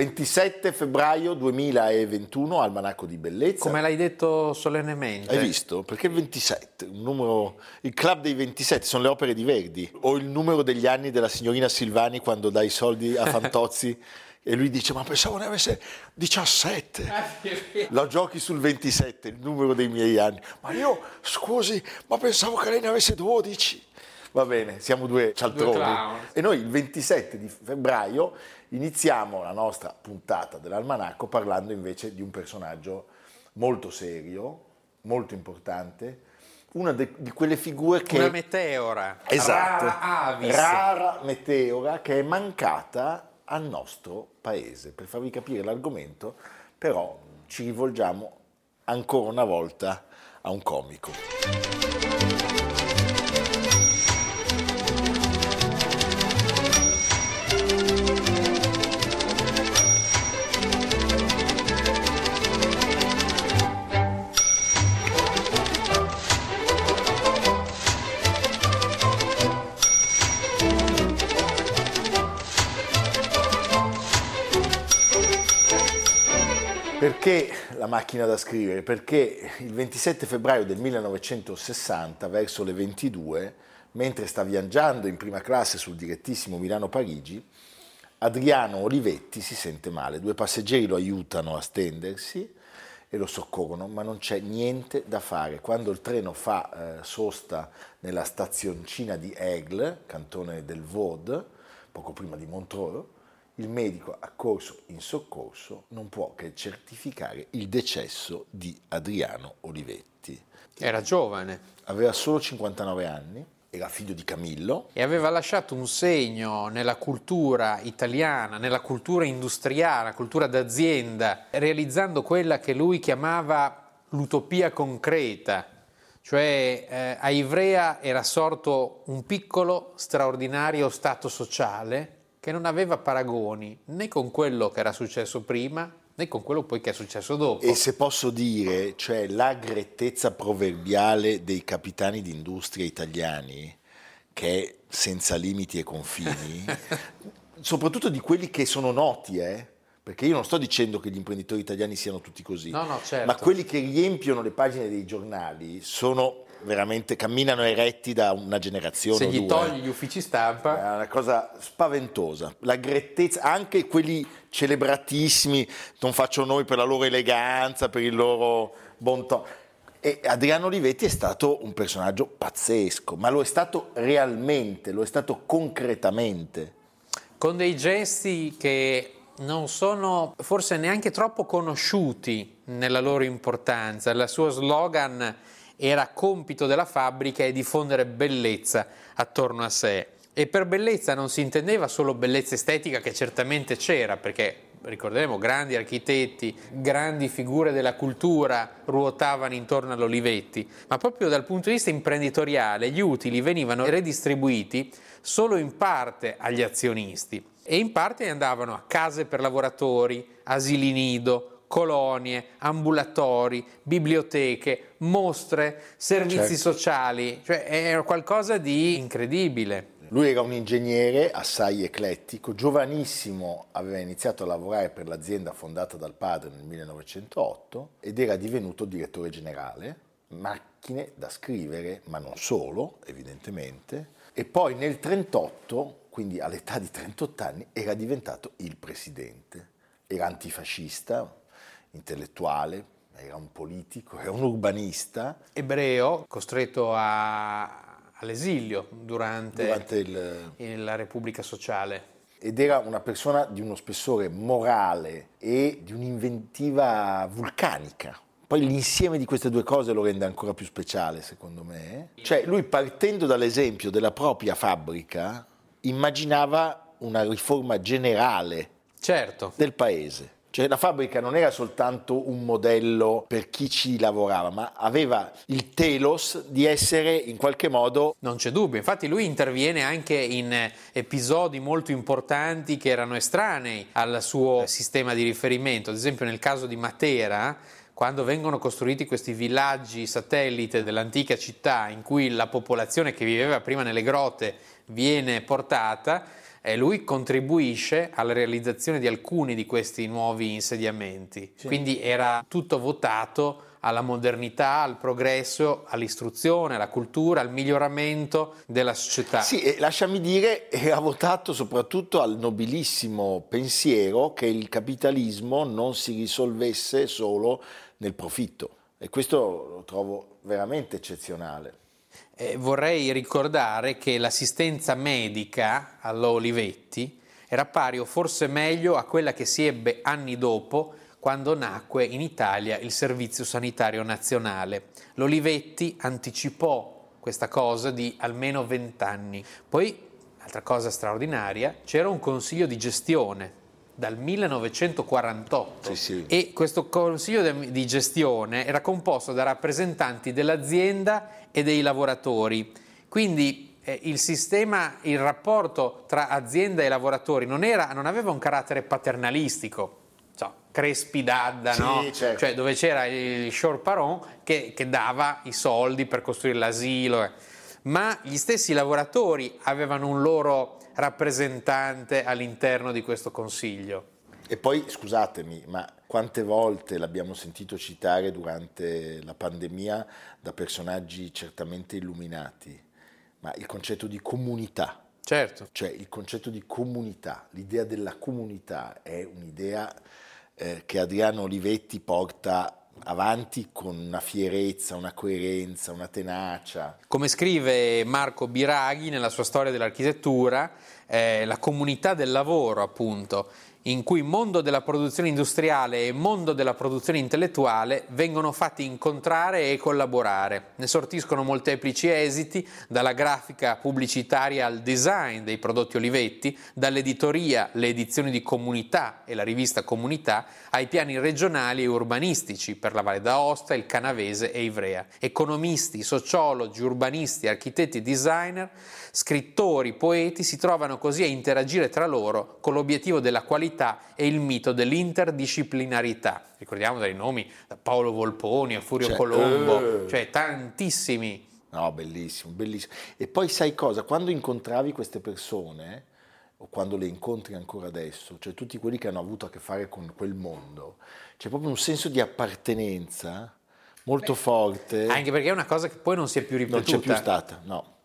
27 febbraio 2021, Almanacco di Bellezza. Come l'hai detto solennemente. Hai visto? Perché il 27, un numero, il club dei 27, sono le opere di Verdi. O il numero degli anni della signorina Silvani quando dà i soldi a Fantozzi e lui dice ma pensavo ne avesse 17. Lo giochi sul 27, il numero dei miei anni. Ma io, scusi, ma pensavo che lei ne avesse 12. Va bene, siamo due cialtroni. Due e noi il 27 di febbraio iniziamo la nostra puntata dell'almanacco parlando invece di un personaggio molto serio, molto importante, una de- di quelle figure che... Una meteora. Esatto. Rara avis. Rara meteora che è mancata al nostro paese. Per farvi capire l'argomento, però ci rivolgiamo ancora una volta a un comico. La macchina da scrivere? Perché il 27 febbraio del 1960, verso le 22, mentre sta viaggiando in prima classe sul direttissimo Milano-Parigi, Adriano Olivetti si sente male. Due passeggeri lo aiutano a stendersi e lo soccorrono, ma non c'è niente da fare. Quando il treno fa eh, sosta nella stazioncina di Aigle, cantone del Vaud, poco prima di Montreux, il medico accorso in soccorso non può che certificare il decesso di Adriano Olivetti. Era giovane. Aveva solo 59 anni, era figlio di Camillo. E aveva lasciato un segno nella cultura italiana, nella cultura industriale, la cultura d'azienda, realizzando quella che lui chiamava l'utopia concreta. Cioè eh, a Ivrea era sorto un piccolo, straordinario stato sociale che non aveva paragoni né con quello che era successo prima né con quello poi che è successo dopo. E se posso dire, cioè la grettezza proverbiale dei capitani d'industria italiani, che è senza limiti e confini, soprattutto di quelli che sono noti, eh? perché io non sto dicendo che gli imprenditori italiani siano tutti così, no, no, certo. ma quelli che riempiono le pagine dei giornali sono veramente camminano eretti da una generazione. Se gli due. togli gli uffici stampa. È una cosa spaventosa. La grettezza, anche quelli celebratissimi, non faccio noi per la loro eleganza, per il loro bontà. E Adriano Olivetti è stato un personaggio pazzesco, ma lo è stato realmente, lo è stato concretamente. Con dei gesti che non sono forse neanche troppo conosciuti nella loro importanza. Il suo slogan era compito della fabbrica e diffondere bellezza attorno a sé. E per bellezza non si intendeva solo bellezza estetica che certamente c'era, perché ricorderemo grandi architetti, grandi figure della cultura ruotavano intorno all'Olivetti, ma proprio dal punto di vista imprenditoriale gli utili venivano redistribuiti solo in parte agli azionisti e in parte andavano a case per lavoratori, asili nido, colonie, ambulatori, biblioteche, mostre, servizi certo. sociali, cioè era qualcosa di incredibile. Lui era un ingegnere assai eclettico, giovanissimo aveva iniziato a lavorare per l'azienda fondata dal padre nel 1908 ed era divenuto direttore generale, macchine da scrivere, ma non solo, evidentemente, e poi nel 1938, quindi all'età di 38 anni, era diventato il presidente. Era antifascista, intellettuale, era un politico, era un urbanista. Ebreo, costretto a, all'esilio durante, durante il, la Repubblica Sociale. Ed era una persona di uno spessore morale e di un'inventiva vulcanica. Poi l'insieme di queste due cose lo rende ancora più speciale, secondo me. Cioè, lui partendo dall'esempio della propria fabbrica, immaginava una riforma generale certo. del paese Cioè la fabbrica non era soltanto un modello per chi ci lavorava, ma aveva il telos di essere in qualche modo... Non c'è dubbio, infatti lui interviene anche in episodi molto importanti che erano estranei al suo sistema di riferimento, ad esempio nel caso di Matera quando vengono costruiti questi villaggi satellite dell'antica città in cui la popolazione che viveva prima nelle grotte viene portata, eh, lui contribuisce alla realizzazione di alcuni di questi nuovi insediamenti. Sì. Quindi era tutto votato alla modernità, al progresso, all'istruzione, alla cultura, al miglioramento della società. Sì, e lasciami dire, era votato soprattutto al nobilissimo pensiero che il capitalismo non si risolvesse solo nel profitto e questo lo trovo veramente eccezionale. Eh, vorrei ricordare che l'assistenza medica all'Olivetti era pari o forse meglio a quella che si ebbe anni dopo quando nacque in Italia il Servizio Sanitario Nazionale. L'Olivetti anticipò questa cosa di almeno vent'anni. Poi, altra cosa straordinaria, c'era un consiglio di gestione dal 1948 sì, sì. e questo consiglio di gestione era composto da rappresentanti dell'azienda e dei lavoratori. Quindi eh, il sistema, il rapporto tra azienda e lavoratori non, era, non aveva un carattere paternalistico, so, Crespi Dadda, sì, no? certo. cioè, dove c'era il Short Paron che, che, dava i soldi per costruire l'asilo, eh. Ma gli stessi lavoratori avevano un loro rappresentante all'interno di questo consiglio. E poi scusatemi, ma quante volte l'abbiamo sentito citare durante la pandemia da personaggi certamente illuminati, ma il concetto di comunità. Certo. Cioè il concetto di comunità, l'idea della comunità è un'idea eh, che Adriano Olivetti porta avanti con una fierezza, una coerenza, una tenacia. Come scrive Marco Biraghi nella sua storia dell'architettura, eh, la comunità del lavoro, appunto, in cui mondo della produzione industriale e mondo della produzione intellettuale vengono fatti incontrare e collaborare. Ne sortiscono molteplici esiti, dalla grafica pubblicitaria al design dei prodotti Olivetti, dall'editoria, le edizioni di comunità e la rivista Comunità, ai piani regionali e urbanistici per la Valle d'Aosta, il Canavese e Ivrea. Economisti, sociologi, urbanisti, architetti designer, scrittori, poeti si trovano così a interagire tra loro con l'obiettivo della qualità qualità e il mito dell'interdisciplinarità. Ricordiamo dai nomi da Paolo Volponi a Furio cioè, Colombo, eh. cioè tantissimi. No, bellissimo, bellissimo. E poi sai cosa? Quando incontravi queste persone, o quando le incontri ancora adesso, cioè tutti quelli che hanno avuto a che fare con quel mondo, c'è proprio un senso di appartenenza molto Beh, forte. Anche perché è una cosa che poi non si è più ripetuta. Non c'è più stata, no.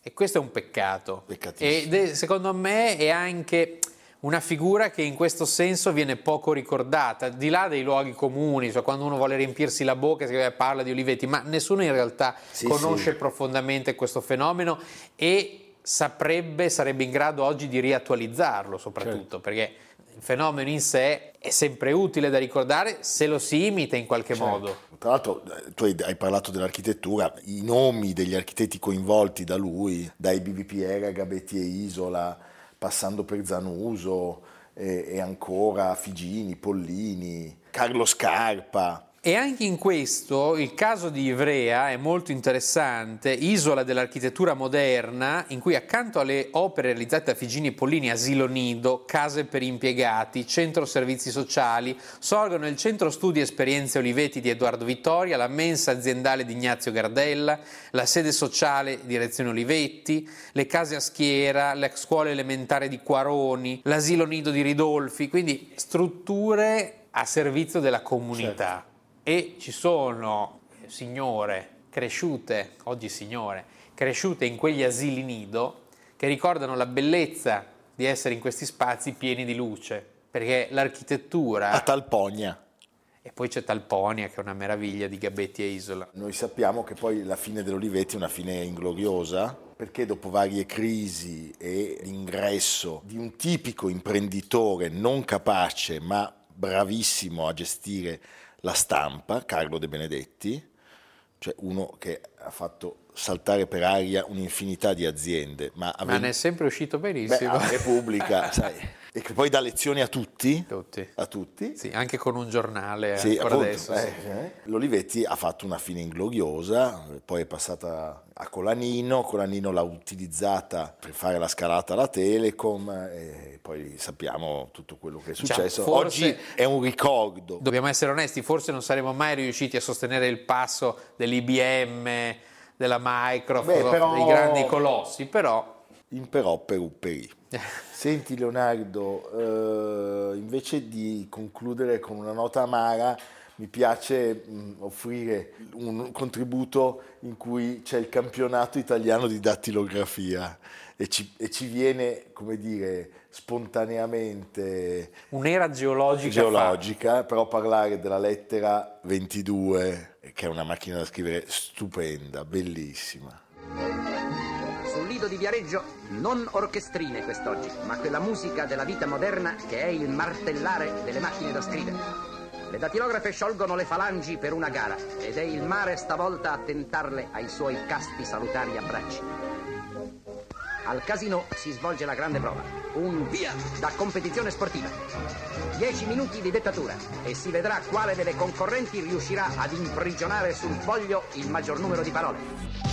E questo è un peccato. Peccatissimo. Ed è, secondo me è anche una figura che in questo senso viene poco ricordata, di là dei luoghi comuni, cioè quando uno vuole riempirsi la bocca si parla di Olivetti, ma nessuno in realtà sì, conosce sì. profondamente questo fenomeno e saprebbe, sarebbe in grado oggi di riattualizzarlo soprattutto, certo. perché il fenomeno in sé è sempre utile da ricordare se lo si imita in qualche certo. modo. Tra l'altro tu hai parlato dell'architettura, i nomi degli architetti coinvolti da lui, dai BBPR a Gabetti e Isola, passando per Zanuso e, e ancora Figini, Pollini, Carlo Scarpa. E anche in questo il caso di Ivrea è molto interessante, isola dell'architettura moderna, in cui accanto alle opere realizzate da Figini e Pollini, asilo nido, case per impiegati, centro servizi sociali, sorgono il centro studi esperienze Olivetti di Edoardo Vittoria, la mensa aziendale di Ignazio Gardella, la sede sociale direzione Olivetti, le case a schiera, la scuola elementare di Quaroni, l'asilo nido di Ridolfi, quindi strutture a servizio della comunità. Certo e ci sono signore cresciute, oggi signore, cresciute in quegli asili nido che ricordano la bellezza di essere in questi spazi pieni di luce, perché l'architettura... A Talponia. E poi c'è Talponia che è una meraviglia di Gabetti e Isola. Noi sappiamo che poi la fine dell'Olivetti è una fine ingloriosa, perché dopo varie crisi e l'ingresso di un tipico imprenditore non capace ma bravissimo a gestire la stampa, Carlo De Benedetti, cioè uno che ha fatto saltare per aria un'infinità di aziende. Ma, avendo... ma ne è sempre uscito benissimo. Beh, a Repubblica, sai e che poi dà lezioni a tutti. Tutti. A tutti. Sì, anche con un giornale Sì, appunto, adesso. eh, sì. eh. L'Olivetti ha fatto una fine ingloriosa, poi è passata a Colanino, Colanino l'ha utilizzata per fare la scalata alla Telecom e poi sappiamo tutto quello che è successo. forse- Oggi è un ricordo. Dobbiamo essere onesti, forse non saremmo mai riusciti a sostenere il passo dell'IBM, della Microsoft, Beh, però- dei grandi colossi, però Imperò per upperi. Senti Leonardo, eh, invece di concludere con una nota amara, mi piace mh, offrire un contributo in cui c'è il campionato italiano di dattilografia e ci, e ci viene, come dire, spontaneamente un'era geologica. geologica, però parlare della lettera 22, che è una macchina da scrivere stupenda, bellissima. Lido di Viareggio non orchestrine quest'oggi, ma quella musica della vita moderna che è il martellare delle macchine da scrivere. Le datilografe sciolgono le falangi per una gara ed è il mare stavolta a tentarle ai suoi casti salutari abbracci. Al casino si svolge la grande prova, un via da competizione sportiva. Dieci minuti di dettatura e si vedrà quale delle concorrenti riuscirà ad imprigionare sul foglio il maggior numero di parole.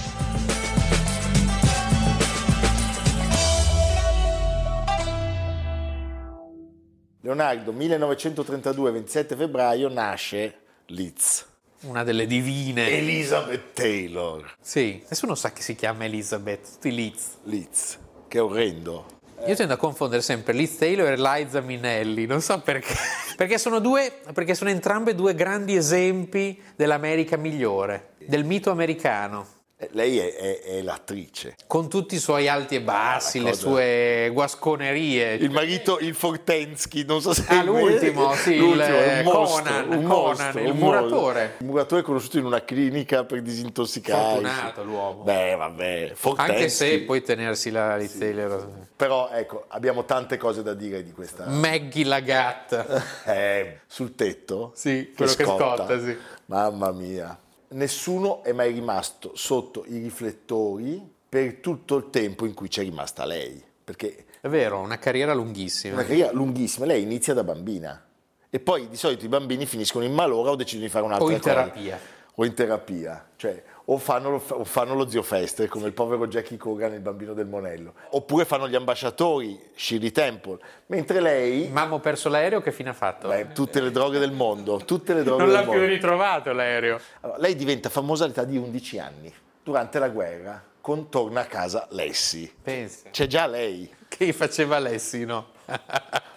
Leonardo, 1932, 27 febbraio, nasce Liz. Una delle divine. Elizabeth Taylor. Sì, nessuno sa che si chiama Elizabeth, tutti Liz. Liz, che orrendo. Io tendo a confondere sempre Liz Taylor e Liza Minnelli, non so perché. Perché sono, due, perché sono entrambe due grandi esempi dell'America migliore, del mito americano, Lei è, è- è l'attrice. con tutti i suoi alti e bassi, la le cosa- sue guasconerie. Il marito, il Fortensky, non so se... Ah, l'ultimo, sì, il, L'ultimo, è un mostro, Conan, Conan, mostro, il muratore. Il muratore conosciuto in una clinica per disintossicarsi. Fortunato l'uomo. Beh, vabbè, Fortensky. Anche se puoi tenersi la Liz Taylor. Però, ecco, abbiamo tante cose da dire di questa... Maggie la gatta. Eh, sul tetto? Sì, quello che scotta, sì. Mamma mia. Nessuno è mai rimasto sotto i riflettori per tutto il tempo in cui c'è rimasta lei. Perché È vero, una carriera lunghissima. una carriera lunghissima, lei inizia da bambina. E poi di solito i bambini finiscono in malora o decidono di fare un'altra O in cosa. terapia. O in terapia. Cioè, o fanno, lo, o fanno lo zio Fester, come il povero Jackie Cogan, il bambino del monello. Oppure fanno gli ambasciatori, Shirley Temple. Mentre lei... Mamma ho perso l'aereo, che fine ha fatto? Beh, tutte le droghe del mondo, tutte le droghe non l'ha mondo. più ritrovato l'aereo. Allora, lei diventa famosa all'età di 11 anni, durante la guerra, con Torna a casa Lessi. Pensa. C'è già lei. Che faceva Alessi, no?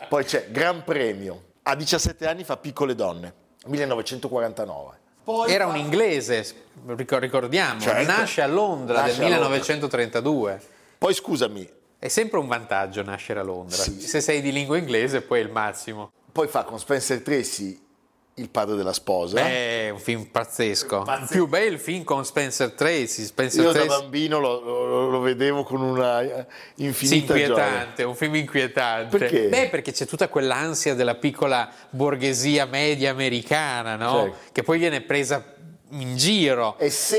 Poi c'è Gran Premio. A 17 anni fa Piccole donne, 1949. Poi Era un inglese, ricor- ricordiamo, Certo. nasce a Londra Nasce nel a Londra. 1932. Poi scusami, È sempre un vantaggio nascere a Londra. Sì. Se sei di lingua inglese, poi è il massimo. poi fa con Spencer Tracy Il padre della sposa. È un film pazzesco. Pazzesco. Più bel film con Spencer Tracy. Spencer Io da Tracy. bambino lo, lo- lo vedevo con una eh, Sì, infinita gioia. inquietante, un film inquietante. Perché? Beh, perché c'è tutta quell'ansia della piccola borghesia media americana, no? Certo. Che poi viene presa in giro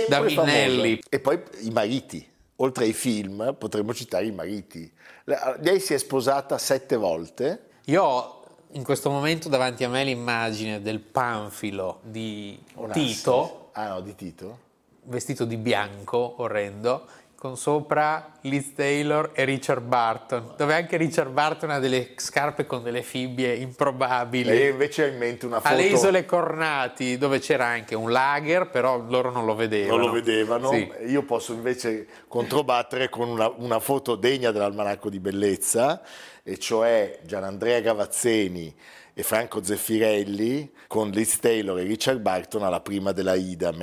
da Minnelli. famosa. E poi i mariti. Oltre ai film potremmo citare i mariti. Le- Lei si è sposata sette volte. Io ho in questo momento davanti a me l'immagine del panfilo di Tito, Ah no, di Tito. vestito di bianco, orrendo, con sopra Liz Taylor e Richard Barton, dove anche Richard Barton ha delle scarpe con delle fibbie improbabili. Lei invece ha in mente una foto. Alle isole Cornati, dove c'era anche un lager, però loro non lo vedevano. non lo vedevano. Sì. Io posso invece controbattere con una, una foto degna dell'almanacco di bellezza, e cioè Gianandrea Gavazzeni e Franco Zeffirelli con Liz Taylor e Richard Barton alla prima della Ida,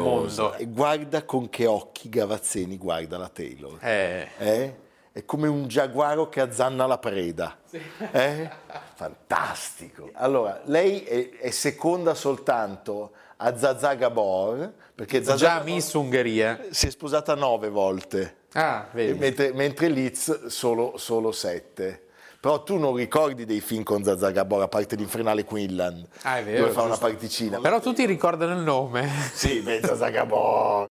mondo. E guarda con che occhi Gavazzeni guarda la Taylor. Eh, Eh? È come un giaguaro che azzanna la preda. Eh? Fantastico. Allora, lei è, è seconda soltanto a Zazà Gabor, perché Zazà già Gabor Miss Ungheria. si è sposata nove volte, Ah, mentre, mentre Liz solo, solo sette. Però tu non ricordi dei film con Zazà Gabor, a parte l'infernale Quinlan, Ah, vero, dove fa una particina. Però tutti ricordano il nome. Sì, beh, Zazà Gabor.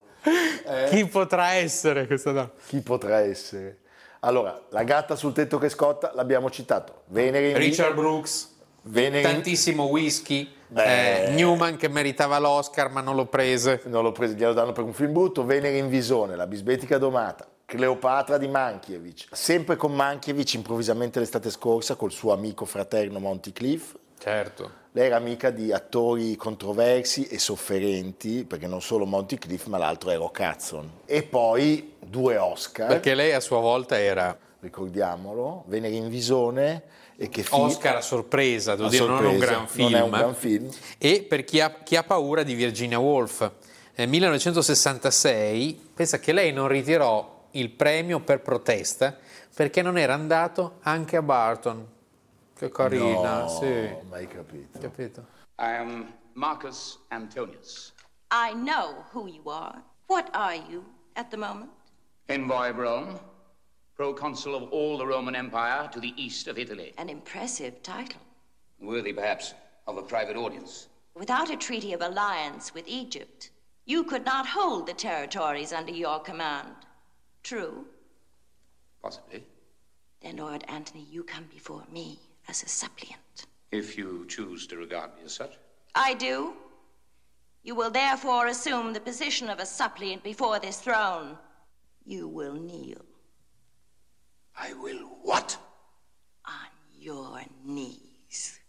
Chi potrà essere questa donna? Chi potrà essere? Allora, la gatta sul tetto che scotta, l'abbiamo citato. Venere in Richard Brooks, Venere in- tantissimo whisky, Beh. eh, Newman che meritava l'Oscar ma non lo prese. non l'ho preso, glielo danno per un film brutto, Venere in visone, la bisbetica domata, Cleopatra di Mankiewicz, sempre con Mankiewicz improvvisamente l'estate scorsa col suo amico fraterno Monty Cliff. Certo. Lei era amica di attori controversi e sofferenti, perché non solo Monty Cliff, ma l'altro era Hudson. E poi due Oscar, Perché lei a sua volta era ricordiamolo, Venere in visone e che fi- Oscar a sorpresa, devo a dire, non è un sorpresa, gran film. Non è un gran film. E per chi ha, chi ha paura di Virginia Woolf, nel 1966, pensa che lei non ritirò il premio per protesta perché non era andato anche a Barton. Che carina, no, sì. mai capito. Capito? I am Marcus Antonius, I know who you are. What are you at the moment? envoy of Rome, proconsul of all the Roman Empire to the east of Italy, An impressive title. worthy perhaps of a private audience. Without a treaty of alliance with Egypt, you could not hold the territories under your command. True? Possibly, Then, Lord Antony, you come before me as a suppliant. if you choose to regard me as such. I do. You will therefore assume the position of a suppliant before this throne. You will kneel I will what? on your knees.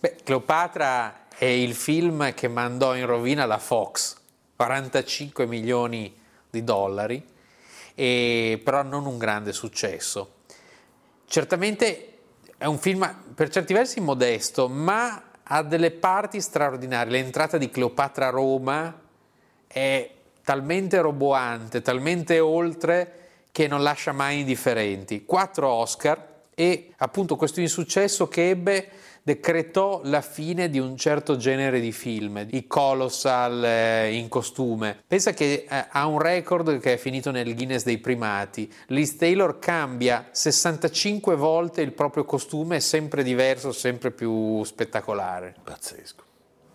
Beh, Cleopatra è il film che mandò in rovina la Fox, 45 milioni di dollari, e- però non un grande successo. Certamente è un film per certi versi modesto, ma ha delle parti straordinarie. L'entrata di Cleopatra a Roma è talmente roboante, talmente oltre che non lascia mai indifferenti. Quattro Oscar e appunto questo insuccesso che ebbe decretò la fine di un certo genere di film, i colossal eh, in costume. Pensa che eh, ha un record che è finito nel Guinness dei primati. Liz Taylor cambia 65 volte il proprio costume, sempre diverso, sempre più spettacolare. Pazzesco.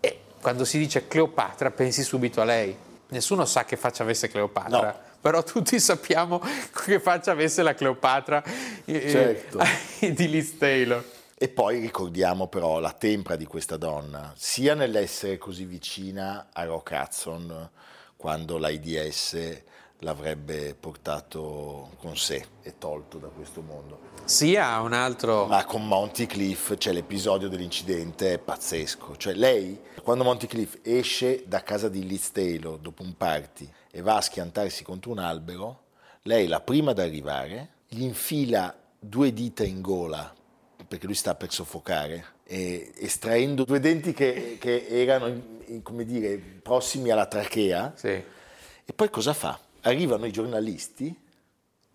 E quando si dice Cleopatra pensi subito a lei. Nessuno sa che faccia avesse Cleopatra, No. però tutti sappiamo che faccia avesse la Cleopatra eh, Certo. di Liz Taylor. E poi ricordiamo però la tempra di questa donna, sia nell'essere così vicina a Rock Hudson quando l'AIDS l'avrebbe portato con sé e tolto da questo mondo. Sia un altro... Ma con Monty Cliff, cioè l'episodio dell'incidente è pazzesco. Cioè lei, quando Monty Cliff esce da casa di Liz Taylor dopo un party e va a schiantarsi contro un albero, lei la prima ad arrivare gli infila due dita in gola perché lui sta per soffocare e estraendo due denti che, che erano in- in- come dire, prossimi alla trachea Sì. e poi cosa fa? Arrivano i giornalisti,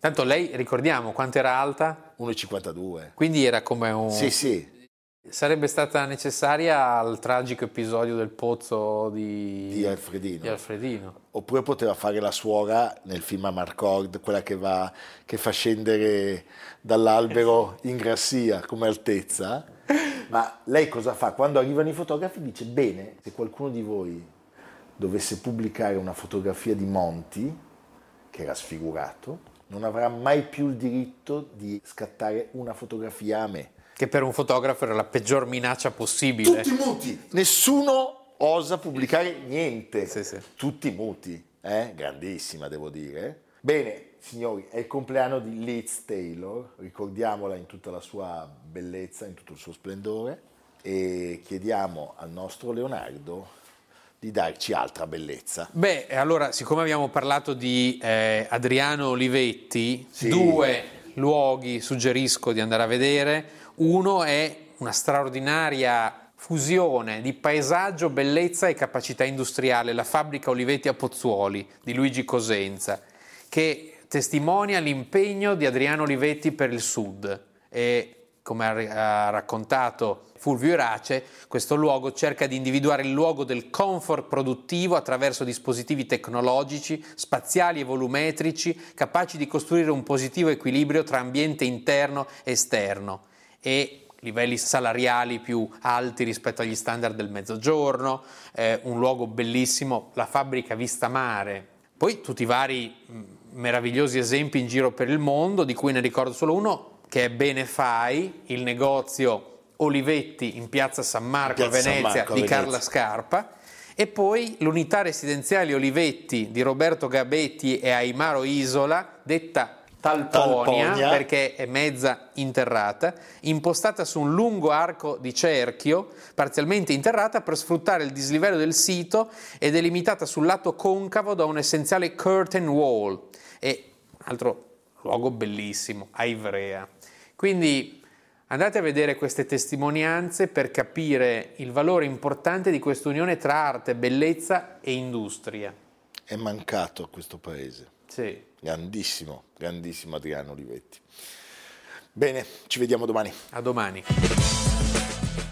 Tanto lei, ricordiamo quanto era alta, 1,52. quindi era come un... Sì, sì, Sarebbe stata necessaria al tragico episodio del pozzo di, di Alfredino. di Alfredino. Oppure poteva fare la suora nel film Amarcord, quella che, va, che fa scendere dall'albero in grassia come altezza. Ma lei cosa fa? Quando arrivano i fotografi dice, bene, se qualcuno di voi dovesse pubblicare una fotografia di Monti, che era sfigurato, non avrà mai più il diritto di scattare una fotografia a me. Che per un fotografo era la peggior minaccia possibile. Tutti muti, nessuno osa pubblicare niente. Sì, sì. Tutti muti, eh? grandissima devo dire. Bene, signori, è il compleanno di Liz Taylor, ricordiamola in tutta la sua bellezza, in tutto il suo splendore e chiediamo al nostro Leonardo di darci altra bellezza. Beh, allora, siccome abbiamo parlato di eh, Adriano Olivetti, Sì. due luoghi suggerisco di andare a vedere. Uno è una straordinaria fusione di paesaggio, bellezza e capacità industriale, la fabbrica Olivetti a Pozzuoli di Luigi Cosenza, che testimonia l'impegno di Adriano Olivetti per il Sud. E come ha raccontato Fulvio Irace, questo luogo cerca di individuare il luogo del comfort produttivo attraverso dispositivi tecnologici, spaziali e volumetrici, capaci di costruire un positivo equilibrio tra ambiente interno e esterno e livelli salariali più alti rispetto agli standard del mezzogiorno, eh, un luogo bellissimo, la fabbrica vista mare, poi tutti i vari mh, meravigliosi esempi in giro per il mondo, di cui ne ricordo solo uno, che è Benefai, il negozio Olivetti in piazza San Marco Piazza a San Venezia Marco, a di Venezia. Carla Scarpa, e poi l'unità residenziale Olivetti di Roberto Gabetti e Aimaro Isola, detta Talponia, Talponia. perché è mezza interrata, impostata su un lungo arco di cerchio, parzialmente interrata per sfruttare il dislivello del sito e delimitata sul lato concavo da un essenziale curtain wall. E altro luogo bellissimo, a Ivrea. Quindi andate a vedere queste testimonianze per capire il valore importante di questa unione tra arte, bellezza e industria. È mancato a questo paese. Sì. Grandissimo, grandissimo Adriano Olivetti. Bene, ci vediamo domani. A domani.